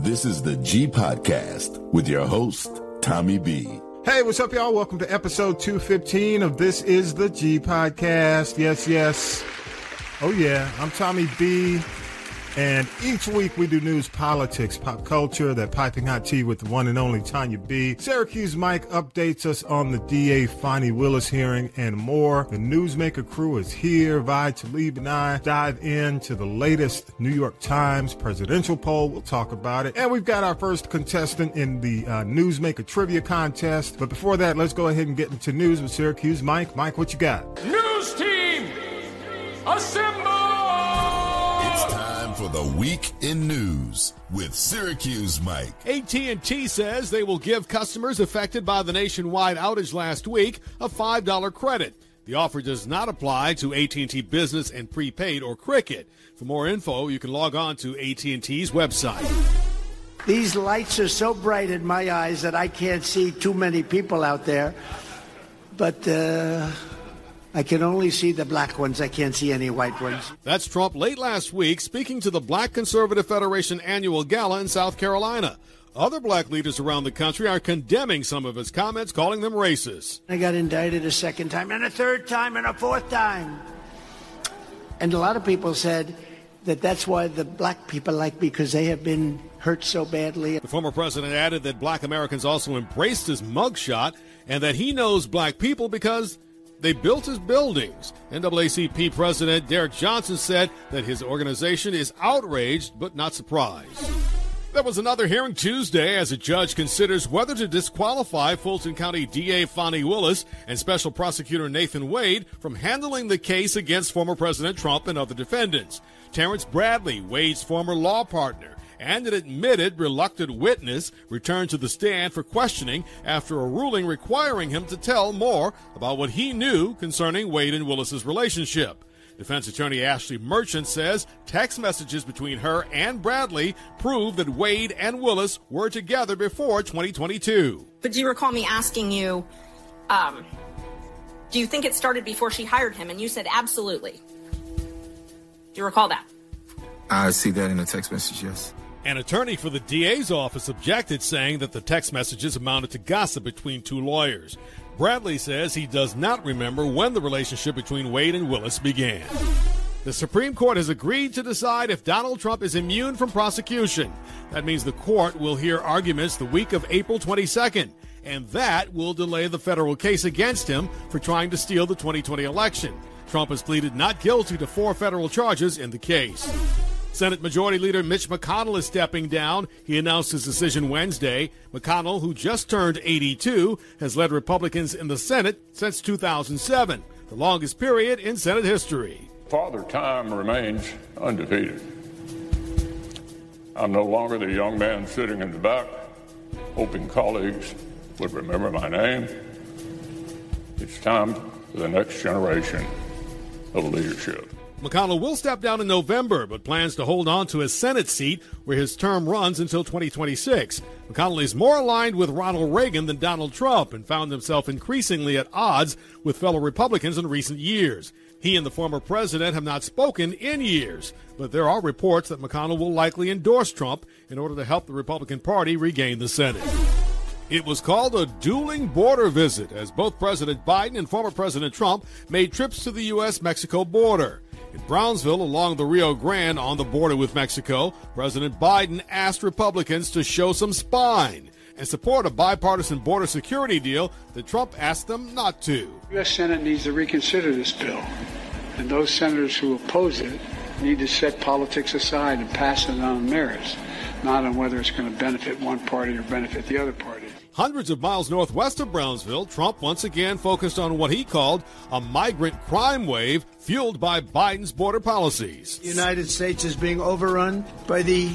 This is the G Podcast with your host, Tommy B. Hey, what's up, y'all? Welcome to episode 215 of This is the G Podcast. Yes, yes. Oh, yeah. I'm Tommy B. And each week we do news, politics, pop culture, that piping hot tea with the one and only Tonya B. Syracuse Mike updates us on the DA Fani Willis hearing and more. The Newsmaker crew is here. Vi Talib and I dive into the latest New York Times presidential poll. We'll talk about it. And we've got our first contestant in the uh, Newsmaker trivia contest. But before that, let's go ahead and get into news with Syracuse Mike. Mike, what you got? News team! It's time for the week in news with Syracuse Mike. AT&T says they will give customers affected by the nationwide outage last week a $5 credit. The offer does not apply to AT&T Business and Prepaid or Cricket. For more info, you can log on to AT&T's website. These lights are so bright in my eyes that I can't see too many people out there. But uh, I can only see the black ones. I can't see any white ones. That's Trump late last week speaking to the Black Conservative Federation annual gala in South Carolina. Other black leaders around the country are condemning some of his comments, calling them racist. I got indicted a second time, and a third time, and a fourth time. And a lot of people said that that's why the black people like me because they have been hurt so badly. The former president added that black Americans also embraced his mugshot and that he knows black people because they built his buildings. NAACP President Derek Johnson said that his organization is outraged but not surprised. There was another hearing Tuesday as a judge considers whether to disqualify Fulton County DA Fani Willis and Special Prosecutor Nathan Wade from handling the case against former President Trump and other defendants. Terrence Bradley, Wade's former law partner, and an admitted reluctant witness returned to the stand for questioning after a ruling requiring him to tell more about what he knew concerning Wade and Willis's relationship. Defense attorney Ashley Merchant says text messages between her and Bradley prove that Wade and Willis were together before 2022. But do you recall me asking you, um, do you think it started before she hired him? And you said absolutely. Do you recall that? I see that in a text message, yes. An attorney for the DA's office objected, saying that the text messages amounted to gossip between two lawyers. Bradley says he does not remember when the relationship between Wade and Willis began. The Supreme Court has agreed to decide if Donald Trump is immune from prosecution. That means the court will hear arguments the week of April 22nd, and that will delay the federal case against him for trying to steal the 2020 election. Trump has pleaded not guilty to four federal charges in the case. Senate Majority Leader Mitch McConnell is stepping down. He announced his decision Wednesday. McConnell, who just turned 82, has led Republicans in the Senate since 2007, the longest period in Senate history. Father Time remains undefeated. I'm no longer the young man sitting in the back, hoping colleagues would remember my name. It's time for the next generation of leadership. McConnell will step down in November, but plans to hold on to his Senate seat where his term runs until 2026. McConnell is more aligned with Ronald Reagan than Donald Trump and found himself increasingly at odds with fellow Republicans in recent years. He and the former president have not spoken in years, but there are reports that McConnell will likely endorse Trump in order to help the Republican Party regain the Senate. It was called a dueling border visit as both President Biden and former President Trump made trips to the U.S. Mexico border. In Brownsville, along the Rio Grande on the border with Mexico, President Biden asked Republicans to show some spine and support a bipartisan border security deal that Trump asked them not to. The U.S. Senate needs to reconsider this bill, and those senators who oppose it need to set politics aside and pass it on merits, not on whether it's going to benefit one party or benefit the other party. Hundreds of miles northwest of Brownsville, Trump once again focused on what he called a migrant crime wave fueled by Biden's border policies. The United States is being overrun by the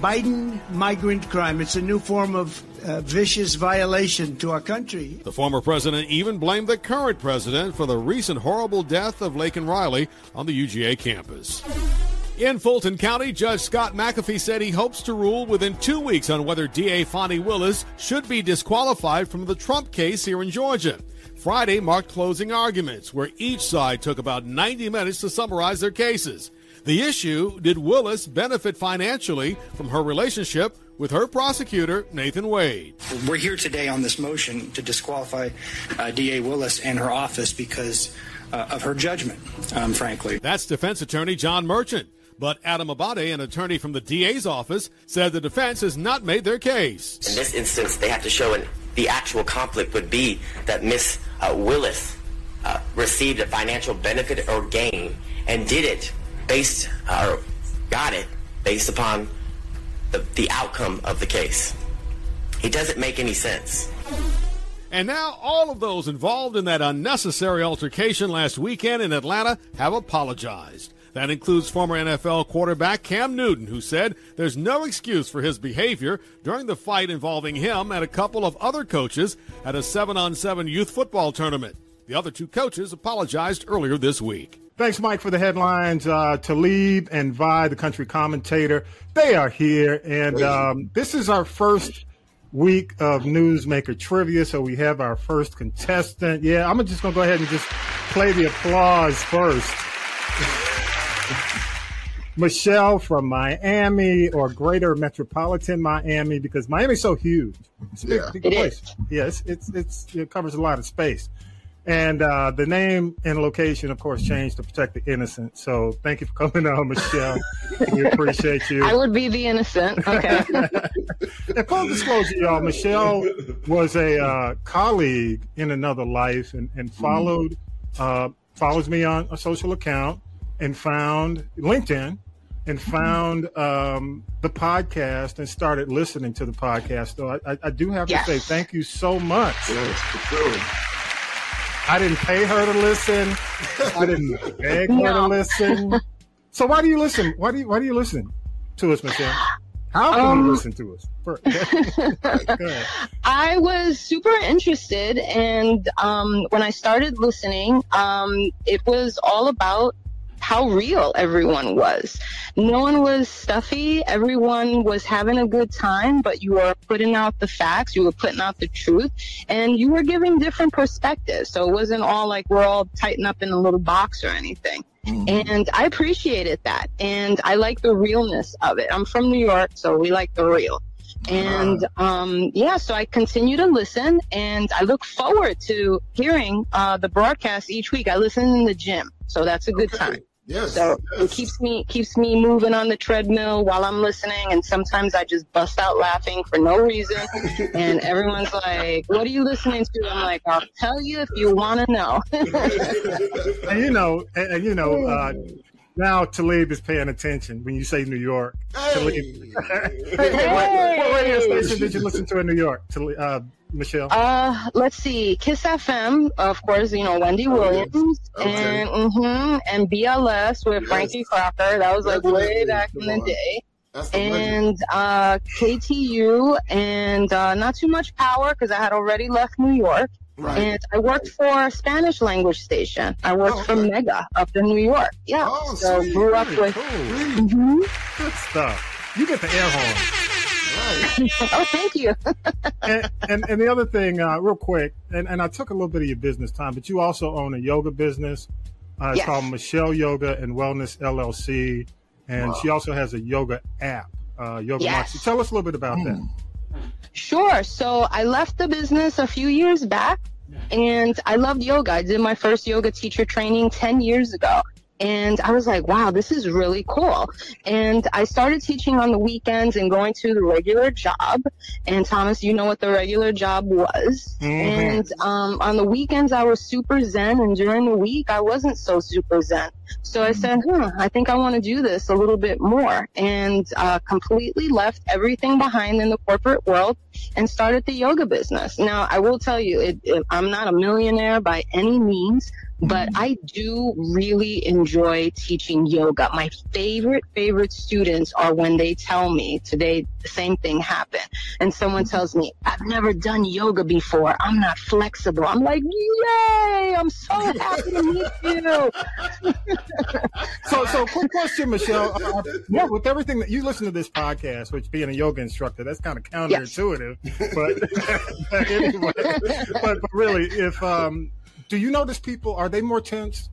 Biden migrant crime. It's a new form of uh, vicious violation to our country. The former president even blamed the current president for the recent horrible death of Laken Riley on the UGA campus. In Fulton County, Judge Scott McAfee said he hopes to rule within two weeks on whether DA Fani Willis should be disqualified from the Trump case here in Georgia. Friday marked closing arguments, where each side took about 90 minutes to summarize their cases. The issue did Willis benefit financially from her relationship with her prosecutor, Nathan Wade? We're here today on this motion to disqualify uh, DA Willis and her office because uh, of her judgment, um, frankly. That's defense attorney John Merchant. But Adam Abbate, an attorney from the DA's office, said the defense has not made their case. In this instance, they have to show an, the actual conflict would be that Miss uh, Willis uh, received a financial benefit or gain and did it based uh, or got it based upon the, the outcome of the case. It doesn't make any sense. And now all of those involved in that unnecessary altercation last weekend in Atlanta have apologized. That includes former NFL quarterback Cam Newton, who said there's no excuse for his behavior during the fight involving him and a couple of other coaches at a 7 on 7 youth football tournament. The other two coaches apologized earlier this week. Thanks, Mike, for the headlines. Uh, Talib and Vi, the country commentator, they are here. And um, this is our first week of Newsmaker trivia. So we have our first contestant. Yeah, I'm just going to go ahead and just play the applause first. Michelle from Miami or greater metropolitan Miami because Miami's so huge. It's a big, Yeah. big It place. Yeah, it's, it's, it's, it covers a lot of space. And uh, the name and location, of course, changed to protect the innocent. So thank you for coming on, Michelle. we appreciate you. I would be the innocent. Okay. And full disclosure, y'all, Michelle was a uh, colleague in another life and, and followed uh, follows me on a social account and found LinkedIn and found um, the podcast and started listening to the podcast. So I, I, I do have Yes. to say thank you so much. I didn't pay her to listen. I didn't beg her to listen. So why do you listen? Why do you why do you listen to us, Michelle? How can Um, you listen to us? For- I was super interested, and um, when I started listening, um, it was all about how real everyone was. No one was stuffy. Everyone was having a good time, but you were putting out the facts, you were putting out the truth, and you were giving different perspectives. So it wasn't all like we're all tightened up in a little box or anything. And I appreciated that. And I like the realness of it. I'm from New York, so we like the real. And um, yeah, so I continue to listen, and I look forward to hearing uh, the broadcast each week. I listen in the gym, so that's a good time. Yes. So yes. it keeps me keeps me moving on the treadmill while I'm listening, and sometimes I just bust out laughing for no reason. and everyone's like, "What are you listening to?" I'm like, "I'll tell you if you want to know." and you know, and, and you know, uh, now Talib is paying attention when you say New York. Talib. Hey, what, what radio station did you listen to in New York, Talib, uh, Michelle? Uh, let's see, Kiss FM, of course, you know Wendy Williams, Okay. and hmm and BLS with Yes. Frankie Crocker. That was like way Definitely. back in the on. day. That's the legend. And uh, KTU, and uh, not too much power because I had already left New York. Right. And I worked for a Spanish language station. I worked Oh, for. Mega up in New York. Yeah. Oh, so sweet. grew up with. cool. Mhm. Good stuff. You get the air horn. Right. Oh, thank you. and, and and the other thing, uh, real quick, and, and I took a little bit of your business time, but you also own a yoga business. Uh, it's Yes. called Michelle Yoga and Wellness LLC, and Wow. she also has a yoga app, uh, Yoga Yes. Moxie. Tell us a little bit about that. Sure. So I left the business a few years back and I loved yoga. I did my first yoga teacher training 10 years ago. And I was like, wow, this is really cool. And I started teaching on the weekends and going to the regular job. And Thomas, you know what the regular job was. Mhm. And um, on the weekends, I was super zen. And during the week, I wasn't so super zen. So I said, huh, I think I want to do this a little bit more. And uh, completely left everything behind in the corporate world and started the yoga business. Now, I will tell you, it, it, I'm not a millionaire by any means, but I do really enjoy teaching yoga. My favorite, favorite students are when they tell me today the same thing happened. And someone tells me, I've never done yoga before. I'm not flexible. I'm like, yay! I'm so happy to meet you. So, so quick question, Michelle. Uh, yeah, with everything that you listen to this podcast, which being a yoga instructor, that's kind of counterintuitive. But anyway, but, but really, if um, do you notice people are they more tense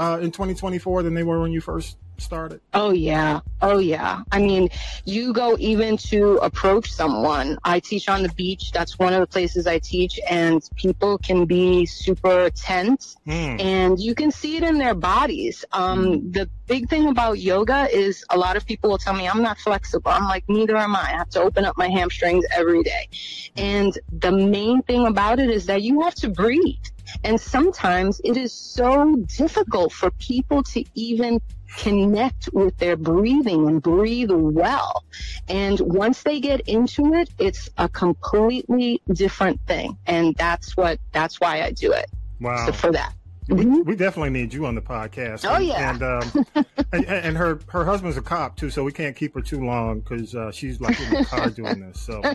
uh, in 2024 than they were when you first started? Oh yeah. Oh yeah. I mean, you go even to approach someone. I teach on the beach. That's one of the places I teach and people can be super tense Hmm. and you can see it in their bodies. Um, the big thing about yoga is a lot of people will tell me I'm not flexible. I'm like, neither am I. I have to open up my hamstrings every day. And the main thing about it is that you have to breathe. And sometimes it is so difficult for people to even connect with their breathing and breathe well. And once they get into it, it's a completely different thing. And that's what, that's why I do it. Wow. So for that. We, we definitely need you on the podcast. Oh, And- yeah. and um, and, and her her husband's a cop too, so we can't keep her too long because uh, she's like in the car doing this. So, all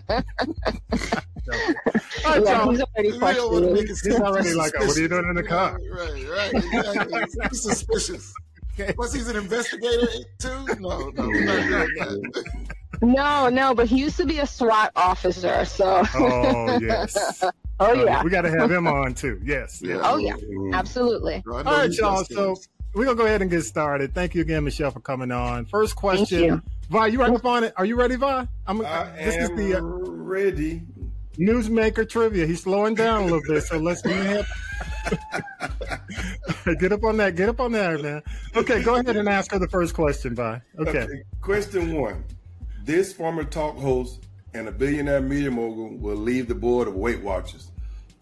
right, Yeah, he's already You don't want to make it he's already like, oh, what are you doing in the car? Right, right, exactly. Suspicious. Plus, he's an investigator too. No, no, we're not. No, no, but he used to be a SWAT officer, so. Oh yes. oh Uh, yeah. we got to have him on too. Yes. yes. Oh yeah, absolutely. All right, y'all. So we're gonna go ahead and get started. Thank you again, Michelle, for coming on. First question, you. Vi, you ready up on it? Are you ready, Vi? I'm. this is the uh, ready. newsmaker trivia. He's slowing down a little bit, so let's get him. Get up on that. Get up on that, man. Okay, go ahead and ask her the first question, Vi. Okay. Question one: This former talk host and a billionaire media mogul will leave the board of Weight Watchers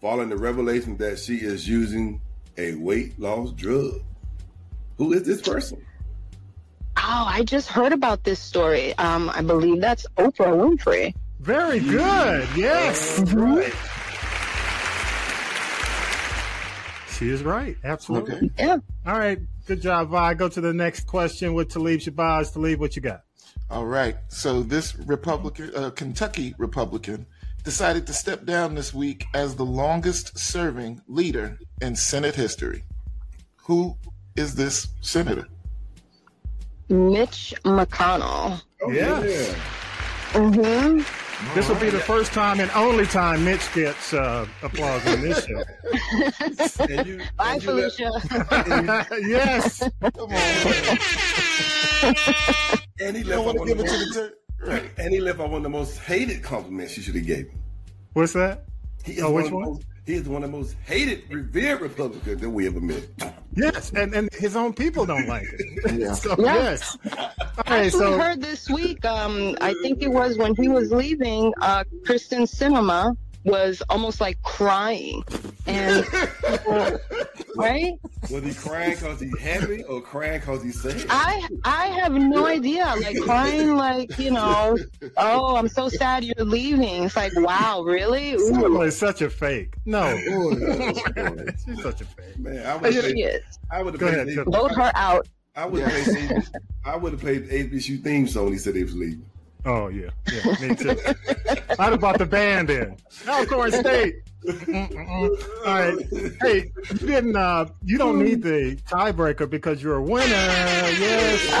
following the revelation that she is using a weight loss drug. Who is this person? Oh, I just heard about this story. Um, I believe that's Oprah Winfrey. Very good. Yes. Mhm. She is right. Absolutely. Yeah. All right. Good job, Vi. Go to the next question with Talib Shabazz. Talib, what you got? All right. So this Republican, uh, Kentucky Republican, decided to step down this week as the longest-serving leader in Senate history. Who is this senator? Mitch McConnell. Oh, yeah. hmm This will be the first time and only time Mitch gets uh, applause on this show. Bye, Felicia. yes. And he don't left wanna give it to the the most, right. And he left out one of the most hated compliments you should have gave him. What's that? He is Oh, one which of the one? Most- he is one of the most hated, revered Republicans that we ever met. Yes, and, and his own people don't like it. Yeah. so, Yeah. yes. All right, Actually so heard this week, um, I think it was when he was leaving, uh, Kyrsten Sinema was almost like crying. And, people- right? Was he crying because he's happy or crying because he's sad? I I have no idea. Like crying, like you know, oh, I'm so sad you're leaving. It's like, wow, really? Ooh. Sinema such a fake. No. She's such a fake. Man, I would have She played. is. I would have Go ahead. Vote her out. I would have played. ABC I would have played the HBCU theme song. He said he was leaving. Oh yeah, yeah, me too. I'd have bought the band in. Alcorn State. Mm-mm-mm. All right. Hey, you didn't. Uh, you don't need the tiebreaker because you're a winner. Yes.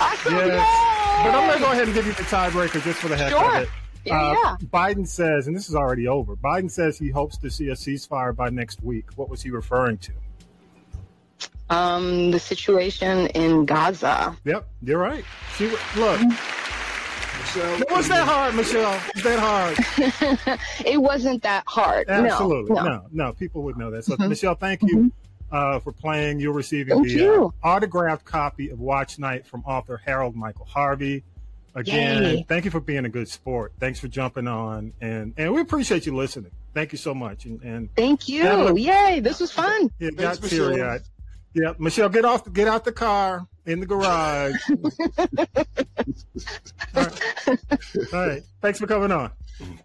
Awesome. yes. But I'm gonna go ahead and give you the tiebreaker just for the heck Sure. of it. Yeah, Uh, yeah. Biden says, and this is already over. Biden says he hopes to see a ceasefire by next week. What was he referring to? Um, the situation in Gaza. Yep, you're right. She w- look. Michelle, What's that hard, Michelle? Is that hard? it wasn't that hard. Absolutely. No, No, no. no, people would know that. So, Mhm. Michelle, thank you uh, for playing. You're receiving Thank the you. Uh, autographed copy of Watch Night from author Harold Michael Harvey. Again, Yay. thank you for being a good sport. Thanks for jumping on, and and we appreciate you listening. Thank you so much. And, and Thank you. Yeah, Yay, this was fun. yeah, got Michelle. teary eyed. Yeah, Michelle, get off, get out the car in the garage. All right. All right. Thanks for coming on.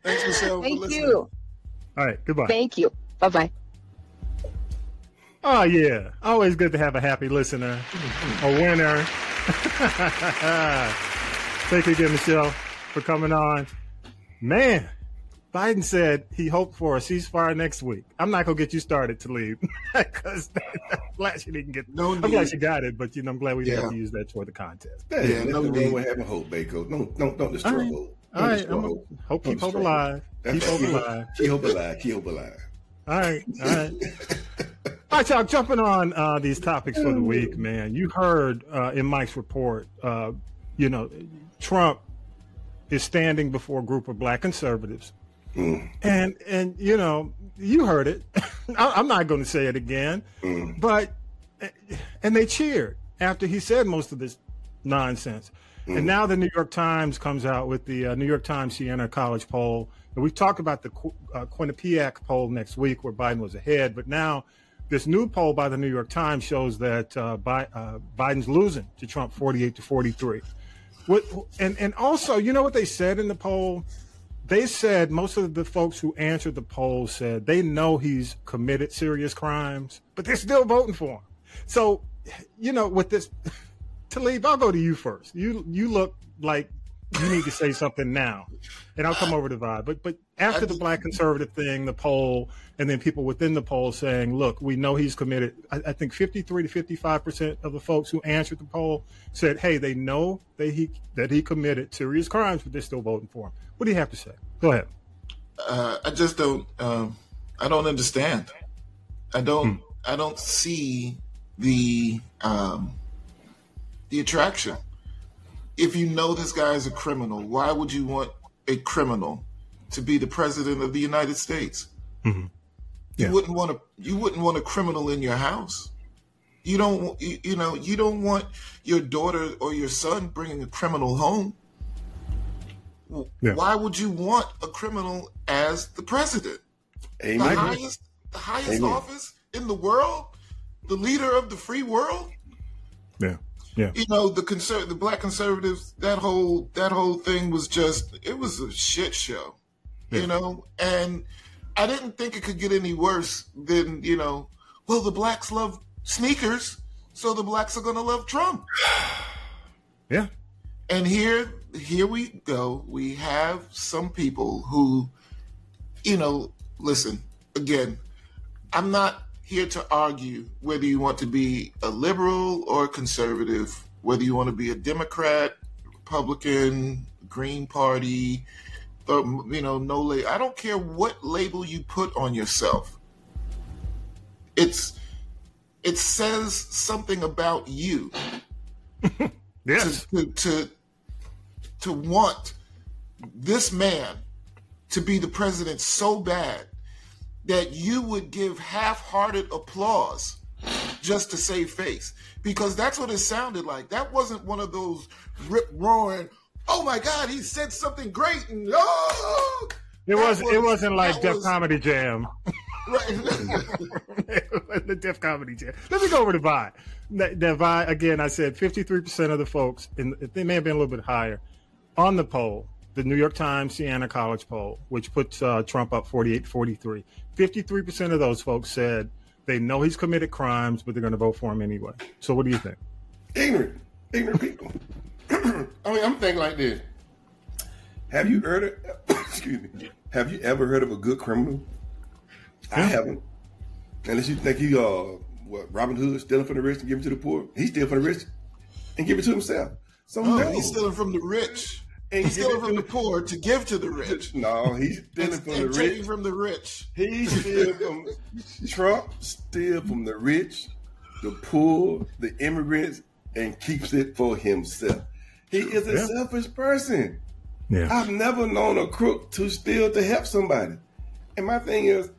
Thanks, Michelle. Thank listening. you. All right. Goodbye. Thank you. Bye bye. Oh yeah, always good to have a happy listener, a winner. Thank you again, Michelle, for coming on. Man, Biden said he hoped for a ceasefire next week. I'm not gonna get you started to leave because I'm glad you didn't get. No I'm need. glad you got it, but you know I'm glad we didn't have to use that toward the contest. There's Yeah, no need. with having hope, Baco. Don't don't don't destroy All right. hope. All Don't right, destroy I'm hope. hope keep hope alive. Keep hope alive. Keep hope alive. Keep hope alive. All right, all right. All right, y'all, jumping on uh, these topics for the week, man. You heard uh, in Mike's report, uh, you know, Trump is standing before a group of black conservatives. Mm. And, and you know, you heard it. I, I'm not going to say it again, Mm. but, and they cheered after he said most of this nonsense. Mm. And now the New York Times comes out with the uh, New York Times Siena College poll. And we talked about the Qu- uh, Quinnipiac poll next week where Biden was ahead. But now this new poll by the New York Times shows that uh, Bi- uh, Biden's losing to Trump 48 to 43. What, and, and also, you know what they said in the poll? They said most of the folks who answered the poll said they know he's committed serious crimes, but they're still voting for him. So, you know, with this, Talib, I'll go to you first. You you look like you need to say something now, and I'll come over to Vibe. But but after the black conservative thing, the poll, and then people within the poll saying, "Look, we know he's committed." I, I think fifty-three to fifty-five percent of the folks who answered the poll said, "Hey, they know that he that he committed serious crimes, but they're still voting for him." What do you have to say? Go ahead. Uh, I just don't. Um, I don't understand. I don't. I don't see the um, the attraction. If you know this guy is a criminal, why would you want a criminal to be the president of the United States? Mm-hmm. You wouldn't want a you wouldn't want a criminal in your house. You don't you, you know you don't want your daughter or your son bringing a criminal home. Yeah. Why would you want a criminal as the president? Amen. The highest the highest Amen. office in the world, the leader of the free world. Yeah. Yeah. You know the conser- the black conservatives. That whole that whole thing was just it was a shit show. You know, and I didn't think it could get any worse than you know. Well, the blacks love sneakers, so the blacks are going to love Trump. Yeah. And here, here we go. We have some people who, you know, listen. Again, I'm not here to argue whether you want to be a liberal or a conservative, whether you want to be a Democrat, Republican, Green Party, you know, no label. I don't care what label you put on yourself. It's it says something about you. Yes. To, to, to to want this man to be the president so bad that you would give half-hearted applause just to save face because that's what it sounded like that wasn't one of those rip roaring oh my god he said something great and oh It That was, it wasn't like that Def was- Comedy Jam. right the Def Comedy Jam. Let me go over to Vi. That that Vi again. I said fifty-three percent of the folks, and they may have been a little bit higher, on the poll, the New York Times Siena College poll, which puts uh, Trump up 48-43. Fifty-three percent of those folks said they know he's committed crimes, but they're going to vote for him anyway. So, what do you think? ignorant, ignorant people. I mean, I'm thinking like this. Have you heard of, excuse me, have you ever heard of a good criminal? I haven't. Unless you think he, uh, what, Robin Hood stealing from the rich and giving to the poor. He steal from the rich and give it to himself. So no, no, he's stealing from the rich And he's stealing from to- the poor to give to the rich No, he's stealing from the rich. from the rich He steal from Trump steal from the rich, the poor, the immigrants, and keeps it for himself. He is a Yeah. selfish person. Yeah. I've never known a crook to steal to help somebody. And my thing is,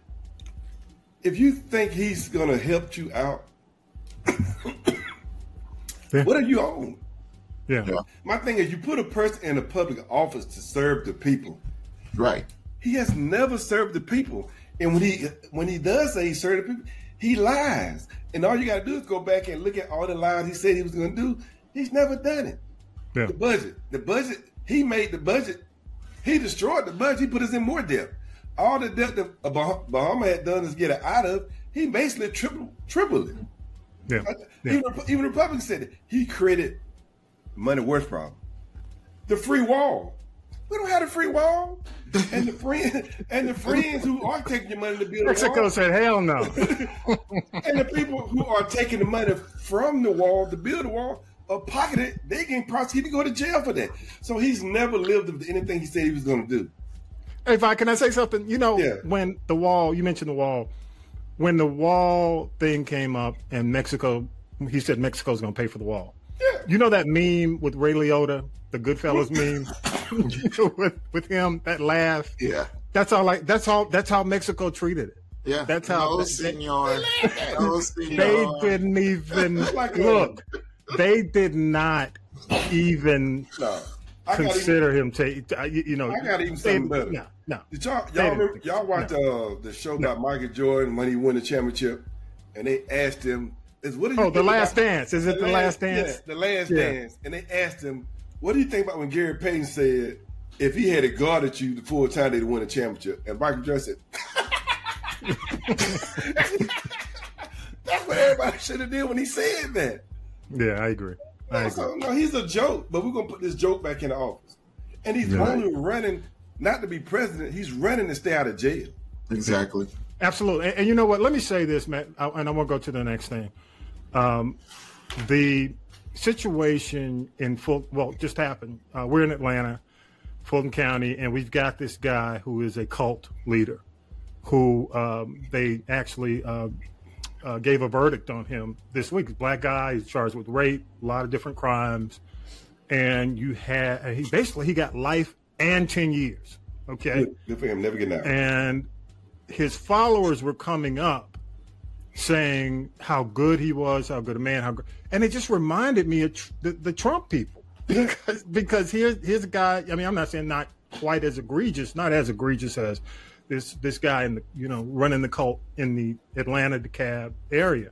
if you think he's gonna help you out, Yeah. what are you on? Yeah. My thing is, you put a person in a public office to serve the people. right He has never served the people, and when he when he does say he served the people, he lies. And all you got to do is go back and look at all the lies he said he was going to do. He's never done it. Yeah. The budget, the budget, he made the budget. He destroyed the budget. He put us in more debt. All the debt that Bah- Bahama had done is get it out of. He basically triple tripled it. Yeah. Yeah. Even, even Republicans said it. He created money worth problem. The free wall. We don't have a free wall. And the friend and the friends who are taking your money to build a wall. Mexico wall, said, "Hell no." and the people who are taking the money from the wall to build the wall are pocketed. They can prosecute and go to jail for that. So he's never lived up to anything he said he was going to do. Hey, Vi, can I say something? You know, Yeah. when the wall, you mentioned the wall, when the wall thing came up and Mexico, he said Mexico's going to pay for the wall. Yeah. You know that meme with Ray Liotta, the Goodfellas meme, with, with him, that laugh. Yeah. That's all. Like that's all. That's how Mexico treated it. Yeah. That's how. No, they- senor. No, senor. they didn't even Like a- look. They did not even No. Consider him take. You, know, I got even something better. No, no. Did y'all y'all remember, y'all so. watched uh, the show about Michael Jordan when he won the championship, and they asked him, "Is what do you Oh, The think Last about- Dance. Is it The Last Dance? Yeah, the last Yeah. dance. And they asked him, "What do you think about when Gary Payton said if he had guarded you the full time they'd win a championship?" And Michael Jordan said, "That's what everybody should have did when he said that." Yeah, I agree. I agree. So, no, he's a joke, but we're gonna put this joke back in the office, and he's Yeah. only running not to be president. He's running to stay out of jail. Exactly. Absolutely. And, and you know what? Let me say this, Matt, I- and I want to go to the next thing. Um, the situation in full, well, just happened. Uh, we're in Atlanta, Fulton County, and we've got this guy who is a cult leader who um, they actually uh, uh, gave a verdict on him this week. Black guy, he's charged with rape, a lot of different crimes. And you had, he basically, he got life and 10 years. Okay Good, good for him. Never getting out. and his followers were coming up saying how good he was, how good a man, how good, and it just reminded me of tr- the, the Trump people because because here's here's a guy. I mean, I'm not saying not quite as egregious, not as egregious as this this guy in the you know running the cult in the Atlanta DeKalb area.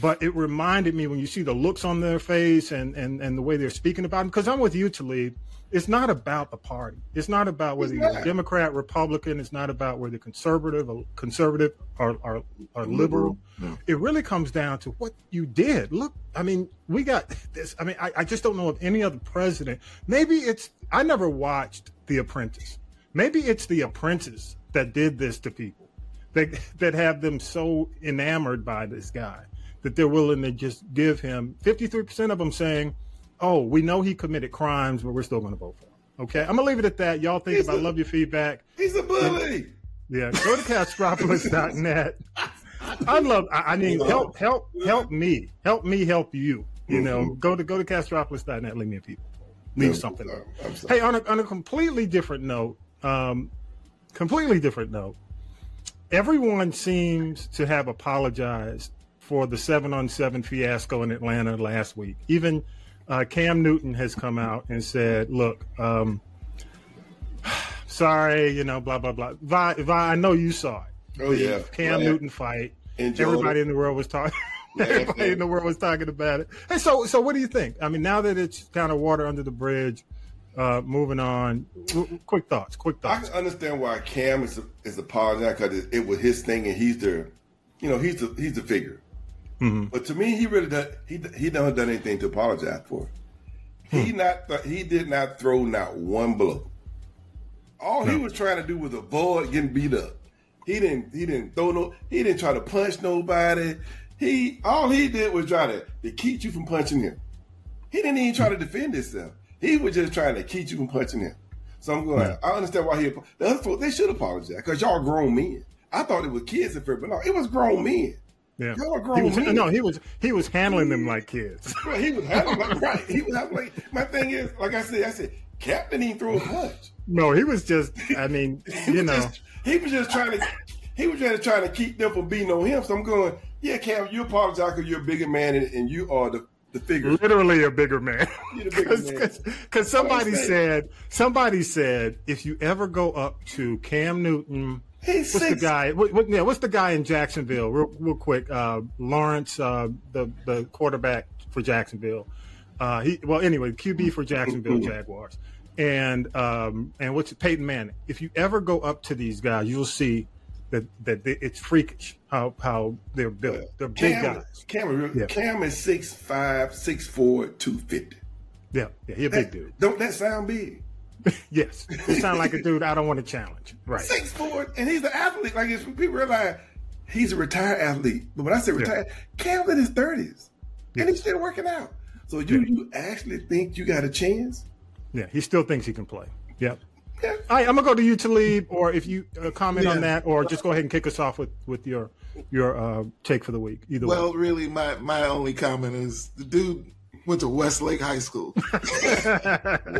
But it reminded me when you see the looks on their face and and, and the way they're speaking about him, because I'm with you, Talib. It's not about the party. It's not about whether you're a Democrat, Republican. It's not about whether conservative or conservative or, or, or liberal. It really comes down to what you did. Look, I mean, we got this. I mean, I, I just don't know of any other president. Maybe it's, I never watched The Apprentice. Maybe it's The Apprentice that did this to people, that, that have them so enamored by this guy that they're willing to just give him 53% of them saying, oh, we know he committed crimes, but we're still going to vote for him. Okay, I'm gonna leave it at that. Y'all think He's about a- love your feedback. He's a bully. Yeah, go to castropolis.net. I love. I I mean, help, help, help me, help me, help you. You know, go to go to castropolis.net. Leave me a people. Leave something. Hey, on a, on a completely different note, um, completely different note. Everyone seems to have apologized for the seven on seven fiasco in Atlanta last week. Even uh, Cam Newton has come out and said, "Look, um, sorry, you know, blah blah blah." Vi, Vi, I know you saw it. Oh, The yeah. Cam Right. Newton fight. Enjoyed Everybody it. in the world was talking. Everybody in the world was talking about it. Hey, so so what do you think? I mean, now that it's kind of water under the bridge, uh, moving on. w- quick thoughts. Quick I thoughts. can understand why Cam is is apologizing because it, it was his thing and he's the, you know, he's the he's the figure. Mm-hmm. But to me, he really does, he he never done anything to apologize for. Hmm. He not he did not throw not one blow. All he was trying to do was avoid getting beat up. He didn't he didn't throw no he didn't try to punch nobody. He all he did was try to, to keep you from punching him. He didn't even try to defend himself. He was just trying to keep you from punching him. So I'm going. I understand why he. The other folks they should apologize because y'all grown men. I thought it was kids at first, but no, it was grown men. Yeah. Y'all are He grown was, men. no, he was he was handling them like kids. Right, he was having like, right. He was having like my thing is like I said. I said Captain didn't throw a punch. No, he was just. I mean, you know. just, he was just trying to. He was just trying to keep them from beating on him. So I'm going. Yeah, Cam, you apologize because you're a bigger man and, and you are the the figure. literally a bigger man. You're the bigger man. Because somebody said, somebody said, if you ever go up to Cam Newton, He's what's the guy? What, what, yeah, what's the guy in Jacksonville? Real, real quick, uh, Lawrence, uh, the the quarterback for Jacksonville. Uh, he well, anyway, QB for Jacksonville Jaguars, and um, and what's Peyton Manning. If you ever go up to these guys, you'll see that that they, it's freakish how how they're built. They're big Cam, guys. Cam, Yeah. Cam is 6'5", 6'4", 250. Yeah, yeah, he a big dude. Don't that sound big? Yes, it sounds like a dude I don't want to challenge. Right. Six four, and he's an athlete. Like people realize he's a retired athlete, but when I say retired, Cam's in his thirties, and he's still working out. So you you actually think you got a chance? Yeah, he still thinks he can play. Yep. All right, I'm gonna go to you, Talib, or if you uh, comment on that, or just go ahead and kick us off with with your your uh, take for the week. Either way. Well, really, my my only comment is the dude went to Westlake High School.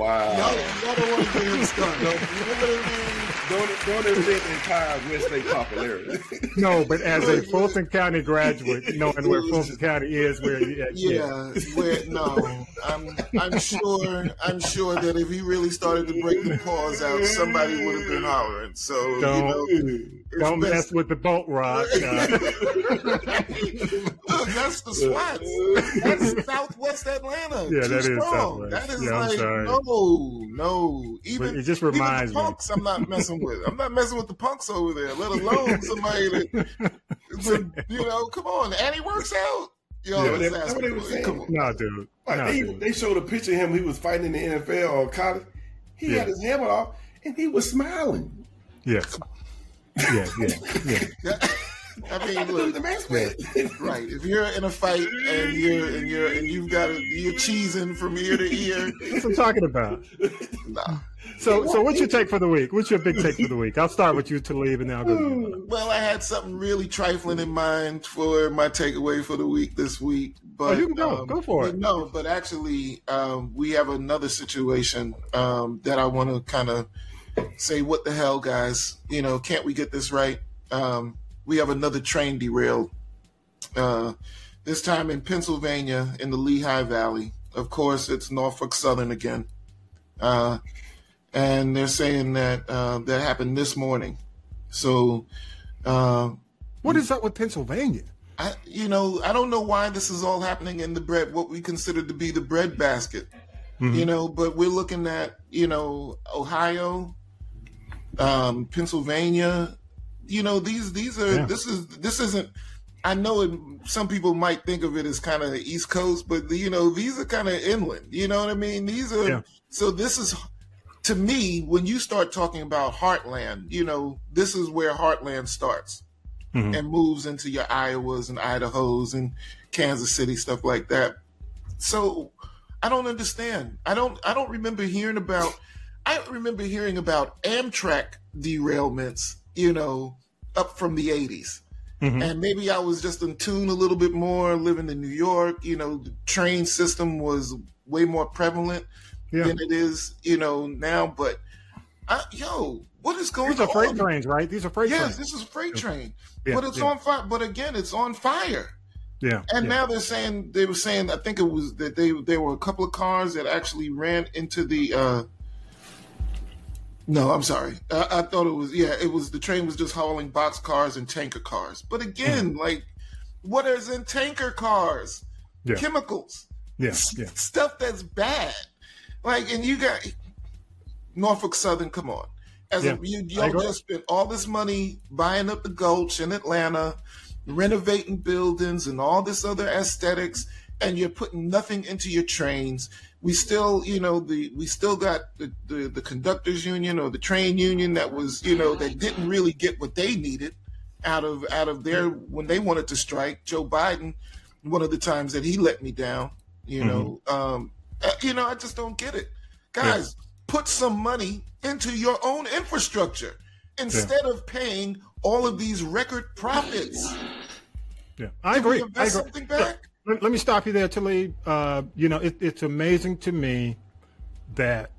Wow. Y'all, y'all don't want to get him started. Don't, don't invent entire Westlake popularity. No, but as a Fulton County graduate, knowing where Fulton County is, where you, Yeah, where no, I'm I'm sure I'm sure that if he really started to break the paws out, somebody would have been hollering. So Don't you know, don't mess with the boat rock. Uh, Look, that's the SWATs. That's Southwest Atlanta. Yeah, Too that is strong. Southwest. That is Yeah, I'm like sorry. no, no. Even it just even reminds the me. punks. I'm not messing with. I'm not messing with the punks over there. Let alone somebody that, to, you know. Come on, and he works out. Yo, Yeah, let's that's what they were saying. Come on. no, dude. Like No, they, dude. they showed a picture of him. He was fighting in the NFL or college. He Yeah. had his helmet off and he was smiling. Yes. Yeah, yeah, yeah. I mean, look, the man's right? If you're in a fight and you're and you're and you've got a, you're cheesing from ear to ear, That's what I'm talking about. nah. So, so what's your take for the week? What's your big take for the week? I'll start with you, Talib, and then I'll go to you. Well, I had something really trifling in mind for my takeaway for the week this week, but Oh, you can go. um, Go for it. No, but actually, um, we have another situation um, that I want to kind of say, "What the hell, guys? You know, can't we get this right?" Um, we have another train derailed. Uh, this time in Pennsylvania, in the Lehigh Valley. Of course, it's Norfolk Southern again. Uh, and they're saying that uh, that happened this morning. So, uh, What is up with Pennsylvania? I, you know, I don't know why this is all happening in the bread, what we consider to be the bread basket. Mm-hmm. You know, but we're looking at, you know, Ohio, um, Pennsylvania. You know, these these are Yeah. this is this isn't. I know it, some people might think of it as kind of the East Coast, but you know, these are kind of inland. You know what I mean? These are Yeah. so. This is to me when you start talking about heartland. You know, this is where heartland starts Mhm. and moves into your Iowas and Idahos and Kansas City stuff like that. So I don't understand. I don't. I don't remember hearing about. I remember hearing about Amtrak derailments. You know, up from the '80s. Mhm. And maybe I was just in tune a little bit more living in New York. You know, the train system was way more prevalent Yeah. than it is, you know, now. But, I, yo, what is going These are on? freight trains, right? These are freight trains. Yes, trains. this is a freight train. Yeah, but it's yeah. on fire. But again, it's on fire. Yeah. And yeah. now they're saying they were saying I think it was that they there were a couple of cars that actually ran into the. uh No, I'm sorry. I, I thought it was yeah. It was the train was just hauling box cars and tanker cars. But again, like what is in tanker cars? Yeah. Chemicals, yeah, yeah. stuff that's bad. Like, and you got Norfolk Southern. Come on, as Yeah, a, you, y'all just spent all this money buying up the Gulch in Atlanta, renovating buildings and all this other aesthetics, and you're putting nothing into your trains. We still, you know, the we still got the, the the conductors union or the train union that was, you know, that didn't really get what they needed out of out of their when they wanted to strike. Joe Biden, one of the times that he let me down, you know, um, uh, you know, I just don't get it, guys. Put some money into your own infrastructure instead of paying all of these record profits. Yeah, I agree. I agree. something back? Let, let me stop you there, Talib. Uh, you know, it, it's amazing to me that,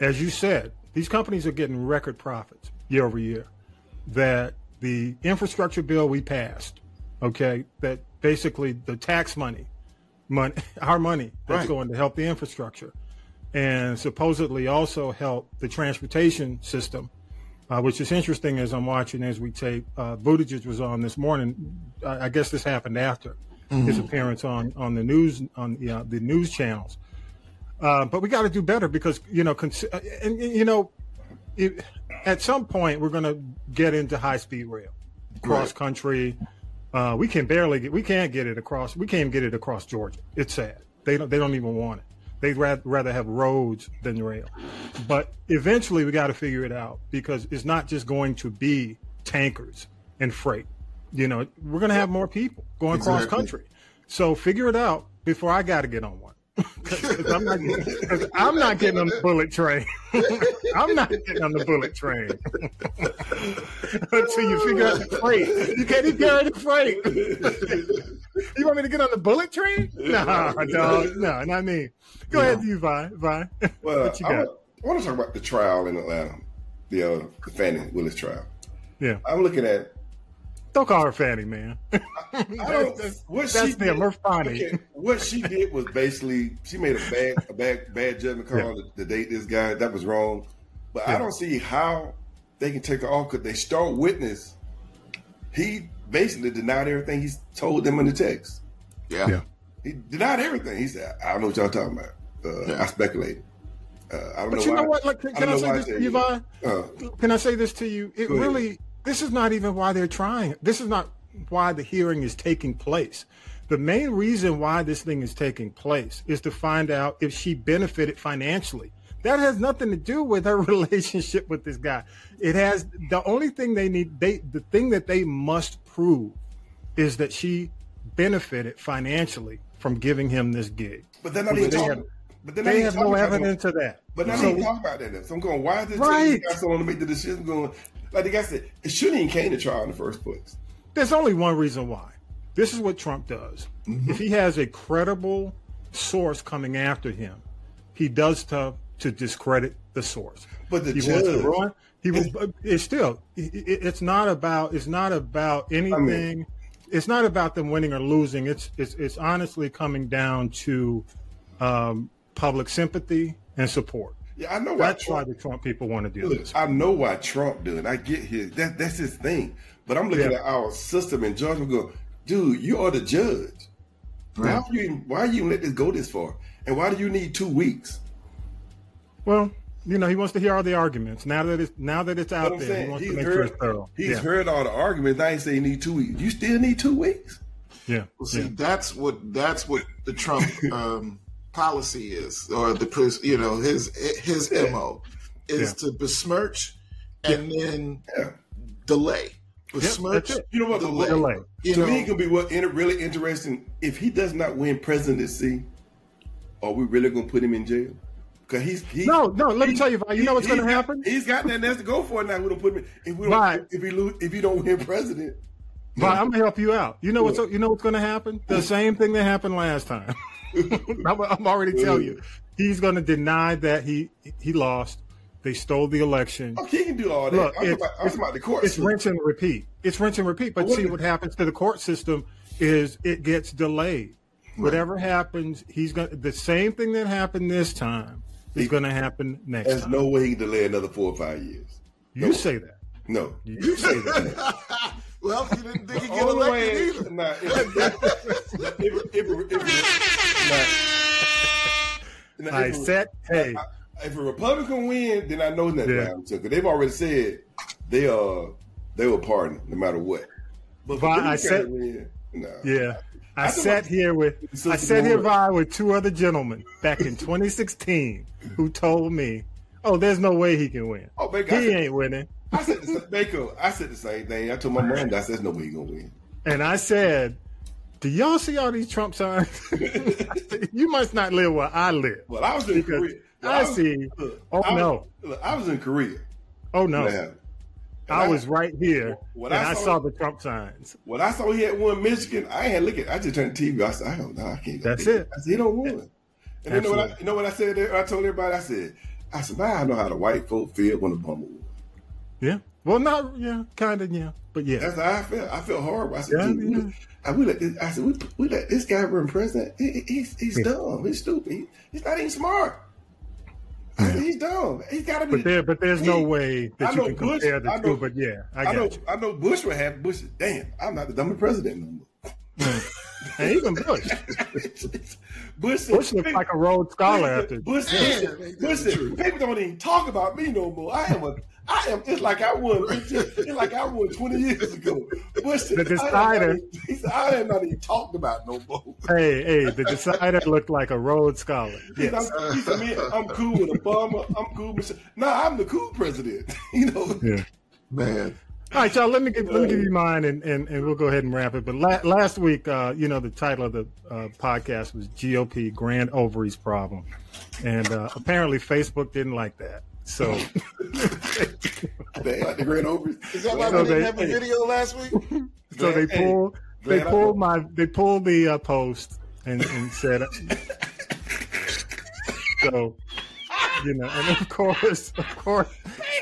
as you said, these companies are getting record profits year over year. That the infrastructure bill we passed, okay, that basically the tax money, money, our money that's Right. going to help the infrastructure, and supposedly also help the transportation system uh, which is interesting as I'm watching as we tape. Uh, Buttigieg was on this morning. I, I guess this happened after his appearance on on the news on the, uh, the news channels. Uh, but we got to do better because you know, cons- uh, and, you know, it, at some point we're going to get into high speed rail, cross Right. Uh, we can barely get. We can't get it across. We can't get it across Georgia. It's sad. They don't. They don't even want it. They'd rather, rather have roads than rail. But eventually, we got to figure it out because it's not just going to be tankers and freight. You know, we're going to have more people going cross country. So figure it out before I got to get on one. Cause I'm, I'm not getting on the bullet train. I'm not getting on the bullet train until you figure out the freight. You can't even carry the freight. you want me to get on the bullet train? Nah, dog. No, not me. Go ahead, you, Vi. Vi. Well, what you I, got? want, I want to talk about the trial in Atlanta, the, uh, the Fani Willis trial. Yeah. I'm looking at. Don't call her Fanny, man. I don't. That's- what that's she did, her okay, what she did was basically she made a bad, a bad, bad judgment call Yeah. to, to date this guy. That was wrong. But I don't see how they can take her off because they start witness. He basically denied everything he told them in the text. Yeah. Yeah. He denied everything. He said, "I don't know what y'all talking about. Uh, I speculated. Uh, I don't But know you why. know what? Like, can, I can I, don't say this to you, it. Uh, Can I say this to you? It Go ahead. really, this is not even why they're trying. This is not why the hearing is taking place. The main reason why this thing is taking place is to find out if she benefited financially. That has nothing to do with her relationship with this guy. It has the only thing they need they the thing that they must prove is that she benefited financially from giving him this gig. But they're not even they talking. have- but not they have no evidence of that. But not So- even talking about that. So I'm going. Why is this Right. guy someone to make the decision? Going like the guy said, it shouldn't even came to trial in the first place. There's only one reason why. This is what Trump does. Mm-hmm. If he has a credible source coming after him, he does stuff to discredit the source. But the he wants to judge- ruin. He was. It's still. it- it- It's not about. It's not about anything. it's not about them winning or losing. It's. It's. It's honestly coming down to um, public sympathy and support. Yeah, I know why That's why Trump. the Trump people want to do Look, this. I know why Trump doing. I get his. That that's his thing. But I'm looking Yeah. at our system and judgment. Go, dude, you are the judge. Why Right. you even- why you let this go this far? And why do you need two weeks? Well, you know, he wants to hear all the arguments. Now that it's now that it's out I'm there, he wants he's to make sure heard. it's thorough. He's yeah. heard all the arguments. Now he say he need two weeks. You still need two weeks. Yeah. Well, see, yeah. that's what that's what the Trump um, policy is, or the pres- you know his his mo is to besmirch and then delay. Besmirch, that's. You know what? delay. Delay. You to know, me, it could be what inter- really interesting. If he does not win presidency, are we really gonna put him in jail? Because he's he, No, no. Let me tell you, Vi, you know what's going to happen? He's got nothing else to go for now. We don't put him. In, if we don't, Right. if he lose, if he don't win president, But I'm gonna help you out. You know what's you know what's going to happen? The same thing that happened last time. I'm, I'm already telling you, he's going to deny that he he lost. They stole the election. oh, he can do all that. Look, I'm, it's, about, I'm talking about the court. it's system. rinse and repeat. It's rinse and repeat. But But what see, what happens to the court system is it gets delayed. Whatever happens, he's going to the same thing that happened this time is going to happen next There's time. no way he can delay another four or five years. you say that. No, You say that. well, he didn't think he'd get Only elected way- either. Nah, if, if, if, if, nah, nah, I said, hey, if a Republican win, then I know nothing Yeah. about him. Because they've already said they uh they will pardon no matter what. But if Vi, I Democrat said- win, nah. Yeah. I, I sat here with I sat here by with two other gentlemen back in 2016 who told me, "Oh, there's no way he can win. Oh, Baker, he ain't winning." I said the, Baker, I said the same thing. I told my mom that I said there's no way he gonna win. And I said, "Do y'all see all these Trump signs? you must not live where I live." Well, I was in Korea. Well, I was- see. look, Oh, I was- no. look, I was in Korea. Oh no, Man. And I was right here, When and I I saw- saw the Trump signs. When I saw he had won Michigan, I had look at. I just turned the TV. I said, I don't know. I can't. That's it. I said, he don't win. And then you know, what I, you know what I said there? I told everybody. I said, I said, now I know how the white folk feel when Obama won. Yeah. Well, not yeah, kind of yeah, but yeah. That's how I felt. I felt horrible. I said, Yeah, dude, we, yeah. let- I, we let this, I said, we, we let this guy run president. He- he- he's he's Yeah. dumb. He's stupid. He, he's not even smart. I said, he's dumb. He's got to be. But there, but there's no He- way I that you can Bush- compare the I two. But yeah, I I, got know. you. I know Bush would have. Bush. Damn, I'm not the dumbest president no more. And even Bush. Bush, said, Bush looks like a Rhodes Scholar after. Bush, said, Bush said, people don't even talk about me no more. I am a, I am just like I won, just like I won 20 years ago. Bush The decider. I am not, even- he said, I am not even talked about no more. Hey, hey, the decider looked like a Rhodes Scholar. He Yes. I'm, he said, man, I'm cool with Obama. I'm cool with. Nah, I'm the cool president. you know. Yeah. Man, All right, y'all. Let me give, let me give you mine, and, and, and we'll go ahead and wrap it. But la- last week, uh, you know, the title of the uh, podcast was GOP Grand Ovaries Problem, and uh, apparently Facebook didn't like that. So they had the Grand Ovaries. Is that why So we didn't they- have a video last week? so they Glad- pulled hey, they glad pulled my they pulled the uh, post and, and said so you know and of course of course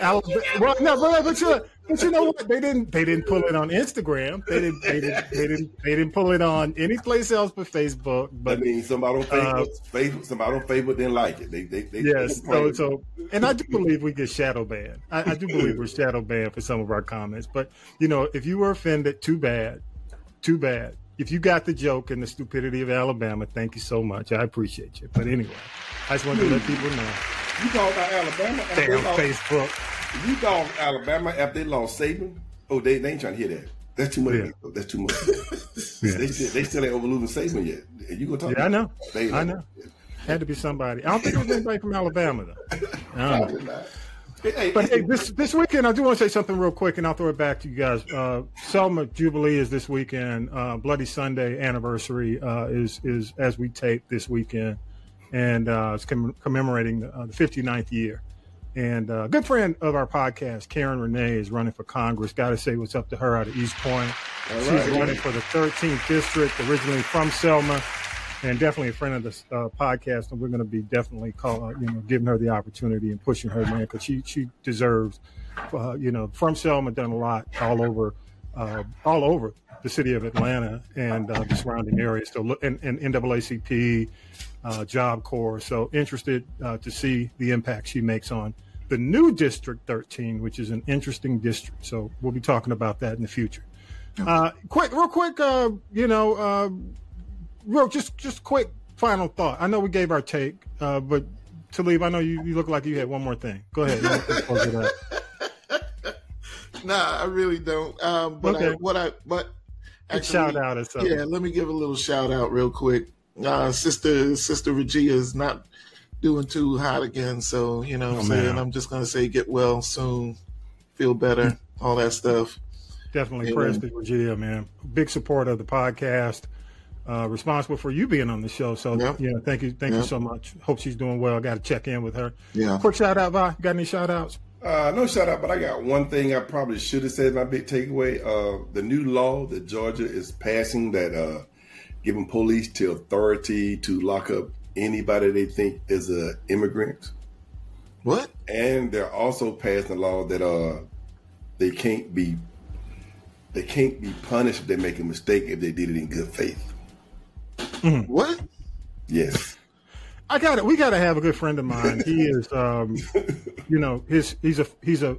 Alabama, well no but, but you but you know what they didn't they didn't pull it on Instagram they didn't they didn't they didn't they didn't pull it on any place else but Facebook But I mean, somebody on Uh, Facebook, Facebook, somebody on Facebook didn't like it. They, they, they Yes, so so, and I do believe we get shadow banned. I, I do believe we're shadow banned for some of our comments. But you know, if you were offended, too bad, too bad. If you got the joke and the stupidity of Alabama, thank you so much. I appreciate you. But anyway, I just wanted to let people know. You called about Alabama Damn Facebook. You called Alabama after they lost Saban. Oh, they, they ain't trying to hear that. That's too much. Yeah. That's too much. they, still, they still ain't over losing Saban yet. You gonna talk? Yeah, I know. They I know. Had to be somebody. I don't think it was anybody from Alabama though. Don't know. Hey, But hey, this this weekend, I do want to say something real quick, and I'll throw it back to you guys. Uh, Selma Jubilee is this weekend. Uh, Bloody Sunday anniversary uh, is is as we tape this weekend, and uh, it's comm- commemorating uh, the 59th year. And uh, a good friend of our podcast, Karen Renee, is running for Congress. Got to say what's up to her out of East Point. All She's right. running for the 13th district, originally from Selma, and definitely a friend of this uh, podcast. And we're going to be definitely call, uh, you know, giving her the opportunity and pushing her, man, because she she deserves, uh, you know, from Selma, done a lot all over, uh, all over the city of Atlanta and uh, the surrounding areas. So, look- and, and NAACP, uh, Job Corps. So interested uh, to see the impact she makes on the new District 13, which is an interesting district. So we'll be talking about that in the future. Uh, quick, real quick, uh, you know, uh, real just just quick final thought. I know we gave our take, uh, but Talib, I know you, you look like you had one more thing. Go ahead. You want to close it out. Nah, I really don't. Um, but I, what I but Big shout out or something. Yeah, let me give a little shout out real quick. Uh, sister Sister Regia is not doing too hot again, so you know what I'm Oh, saying. man. I'm just gonna say get well soon, feel better, all that stuff. Definitely Yeah. prayers to Virginia, man. Big supporter of the podcast. Uh, responsible for you being on the show. So Yeah. yeah, thank you, thank Yeah. you so much. Hope she's doing well. Got to check in with her. Yeah. Quick shout out, Vi. Got any shout outs? Uh, no shout out, but I got one thing I probably should have said. My big takeaway: uh, the new law that Georgia is passing that uh, giving police the authority to lock up anybody they think is a immigrant. What? And they're also passing a law that uh, they can't be they can't be punished if they make a mistake if they did it in good faith. What? Yes. I got it. We got to have a good friend of mine. He is, um, you know, his he's a he's a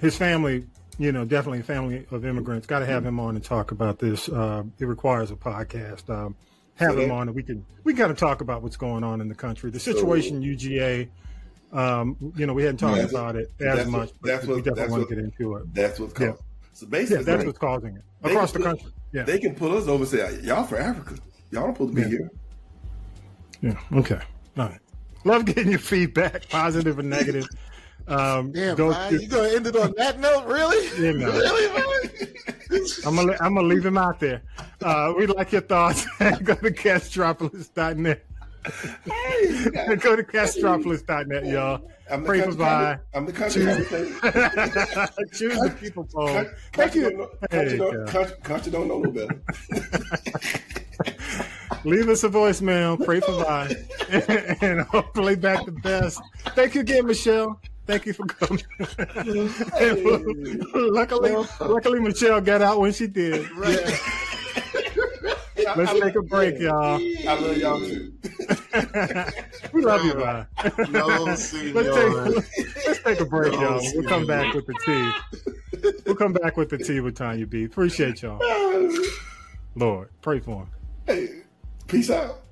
his family. You know, definitely a family of immigrants. Got to have him on and talk about this. Uh, it requires a podcast. Um, have So him on, and we can we got to talk about what's going on in the country, the situation UGA. Um, you know, we hadn't talked about it as what- much, but that's we what- definitely that's want what- to get into it. That's what's Yeah. So basically, Yeah, that's like, what's causing it across the country. Yeah. They can pull us over and say, "Y'all for Africa. Y'all don't supposed to be Yeah. here." Yeah. Okay. All right. Love getting your feedback, positive and negative. Um, Damn, go- Vi, you gonna end it on that note? Really? Yeah, no. Really, Vi? I'm gonna I'm gonna leave him out there. Uh, we'd like your thoughts. Go to castropolis.net. Go to castropolis.net, y'all. I'm the Pray for country- I'm the country. Choose, choose the people poll. Thank Country you. don't, Hey, country, don't, country, country don't know no better. Leave us a voicemail. Pray for Vi. and hopefully back the best. Thank you again, Michele. Thank you for coming. luckily, luckily Michele got out when she did. Let's take a break, y'all. I love y'all too. We love you. No, let's, take, let's take a break, y'all. We'll come back with the tea. We'll come back with the tea with Tonya B. Appreciate y'all. Lord, pray for him. Peace out.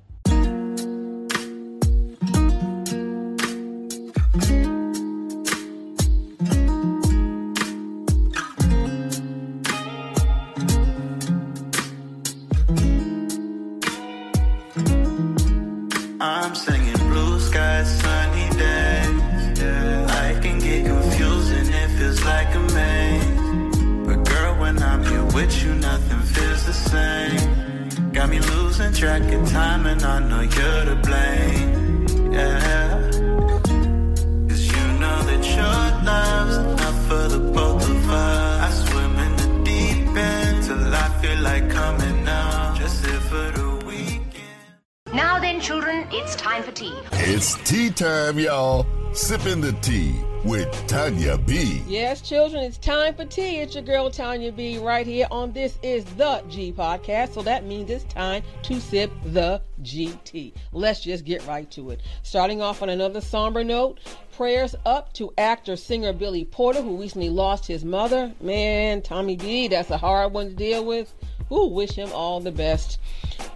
Tea with Tonya B. Yes, children, it's time for tea. It's your girl Tonya B right here on This Is the G podcast. So that means it's time to sip the GT. Let's just get right to it. Starting off on another somber note, prayers up to actor singer Billy Porter, who recently lost his mother. Man, Tommy B, that's a hard one to deal with. Ooh, wish him all the best.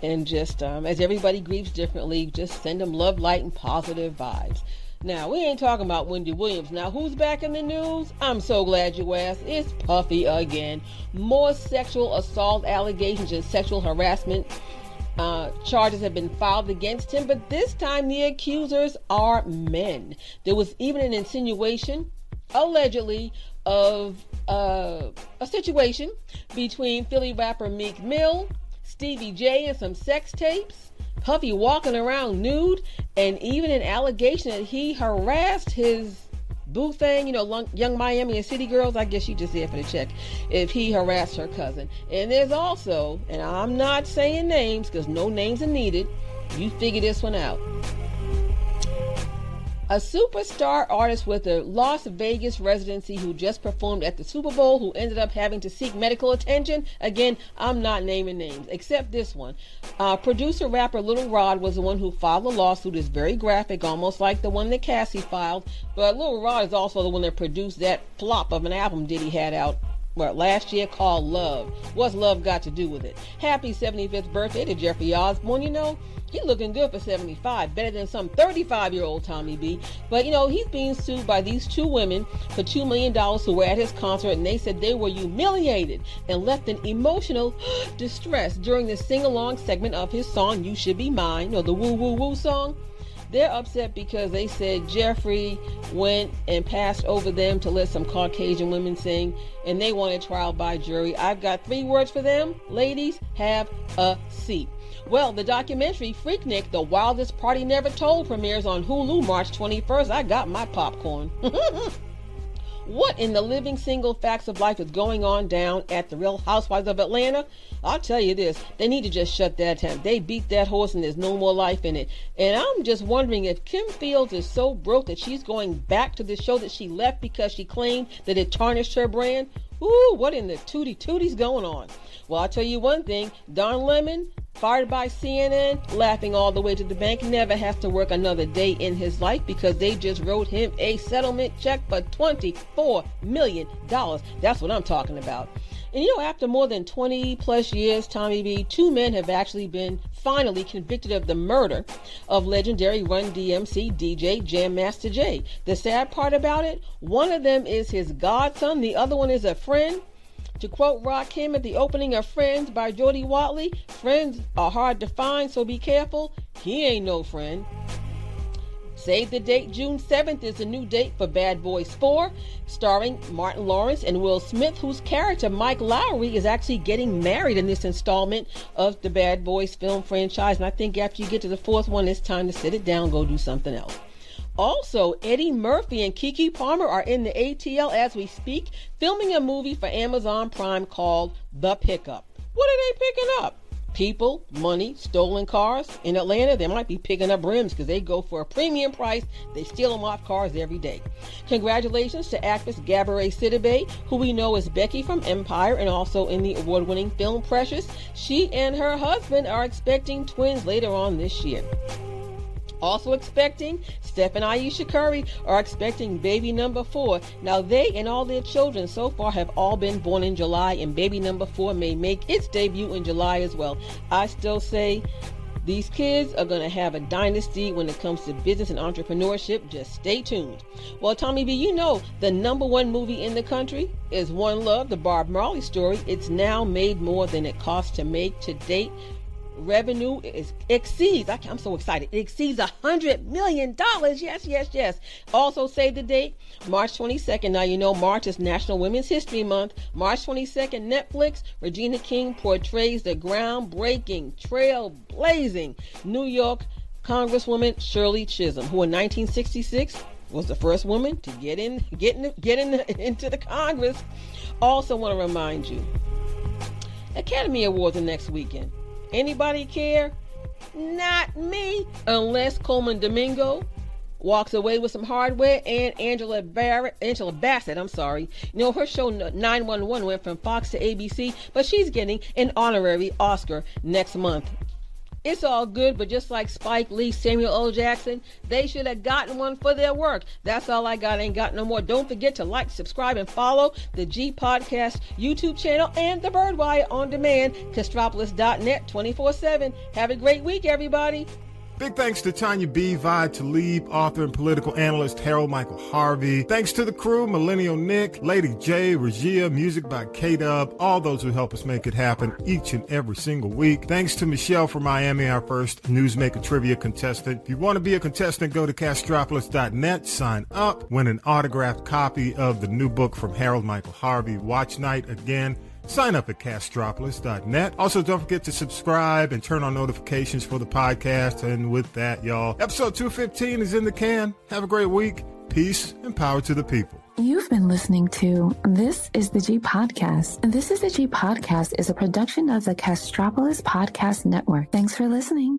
And just um, as everybody grieves differently, just send them love, light, and positive vibes. Now, we ain't talking about Wendy Williams. Now, who's back in the news? I'm so glad you asked. It's Puffy again. More sexual assault allegations and sexual harassment uh, charges have been filed against him, but this time the accusers are men. There was even an insinuation, allegedly, of uh, a situation between Philly rapper Meek Mill, Stevie J, and some sex tapes. Puffy walking around nude, and even an allegation that he harassed his boo thing, you know, Yung Miami and City Girls. I guess she just there for the check. If he harassed her cousin, and there's also, and I'm not saying names because no names are needed. You figure this one out a superstar artist with a Las Vegas residency who just performed at the Super Bowl who ended up having to seek medical attention. Again, I'm not naming names, except this one. Uh, producer rapper Little Rod was the one who filed the lawsuit. It's very graphic, almost like the one that Cassie filed. But Little Rod is also the one that produced that flop of an album Diddy had out well, last year called Love. What's love got to do with it? Happy 75th birthday to Jeffrey Osborne. You know, he looking good for 75, better than some 35 year old Tommy B. But you know, he's being sued by these two women for $2 million who were at his concert and they said they were humiliated and left in emotional distress during the sing along segment of his song, You Should Be Mine, or the Woo Woo Woo song. They're upset because they said Jeffrey went and passed over them to let some Caucasian women sing, and they wanted trial by jury. I've got three words for them. Ladies, have a seat. Well, the documentary Freaknik, The Wildest Party Never Told premieres on Hulu March 21st. I got my popcorn. what in the living single facts of life is going on down at the Real Housewives of Atlanta? I'll tell you this, they need to just shut that down. They beat that horse and there's no more life in it. And I'm just wondering if Kim Fields is so broke that she's going back to the show that she left because she claimed that it tarnished her brand. Ooh, what in the tootie tootie's going on? Well, I'll tell you one thing Don Lemon, fired by CNN, laughing all the way to the bank, never has to work another day in his life because they just wrote him a settlement check for $24 million. That's what I'm talking about. And you know, after more than 20 plus years, Tommy B, two men have actually been finally convicted of the murder of legendary Run DMC DJ Jam Master Jay. The sad part about it, one of them is his godson, the other one is a friend. To quote Rock Rakim at the opening of Friends by Jody Watley, friends are hard to find, so be careful. He ain't no friend. Save the date, June 7th is a new date for Bad Boys 4, starring Martin Lawrence and Will Smith, whose character Mike Lowrey is actually getting married in this installment of the Bad Boys film franchise. And I think after you get to the fourth one, it's time to sit it down, go do something else. Also, Eddie Murphy and Keke Palmer are in the ATL as we speak, filming a movie for Amazon Prime called The Pickup. What are they picking up? People, money, stolen cars. In Atlanta, they might be picking up rims because they go for a premium price. They steal them off cars every day. Congratulations to actress Gabourey Sidibe, who we know as Becky from Empire and also in the award winning film Precious. She and her husband are expecting twins later on this year. Also expecting, Steph and Ayesha Curry are expecting baby number four. Now, they and all their children so far have all been born in July, and baby number four may make its debut in July as well. I still say these kids are going to have a dynasty when it comes to business and entrepreneurship. Just stay tuned. Well, Tommy B, you know the number one movie in the country is One Love, the Bob Marley story. It's now made more than it cost to make to date revenue is, exceeds, I, am so excited, it exceeds a $100 million. Yes, yes, yes. Also, save the date, March 22nd. Now, you know, March is National Women's History Month. March 22nd, Netflix, Regina King portrays the groundbreaking, trailblazing New York Congresswoman Shirley Chisholm, who in 1966 was the first woman to get in, get in, get in into the Congress. Also, want to remind you, Academy Awards are next weekend. Anybody care? Not me, unless Colman Domingo walks away with some hardware and Angela Barrett, Angela Bassett, I'm sorry. You know, her show 911 went from Fox to ABC, but she's getting an honorary Oscar next month. It's all good, but just like Spike Lee, Samuel L. Jackson, they should have gotten one for their work. That's all I got. Ain't got no more. Don't forget to like, subscribe, and follow the G Podcast YouTube channel and the Birdwire on demand, Castropolis.net 24 7. Have a great week, everybody. Big thanks to Tonya B., Vi Talib, author and political analyst Harold Michael Harvey. Thanks to the crew, Millennial Nick, Lady J, Regia, music by K-Dub, all those who help us make it happen each and every single week. Thanks to Michele from Miami, our first Newsmaker Trivia contestant. If you want to be a contestant, go to castropolis.net, sign up, win an autographed copy of the new book from Harold Michael Harvey, Watch Night Again. Sign up at castropolis.net. Also, don't forget to subscribe and turn on notifications for the podcast. And with that, y'all, episode 215 is in the can. Have a great week. Peace and power to the people. You've been listening to This is the G Podcast. This is the G Podcast is a production of the Castropolis Podcast Network. Thanks for listening.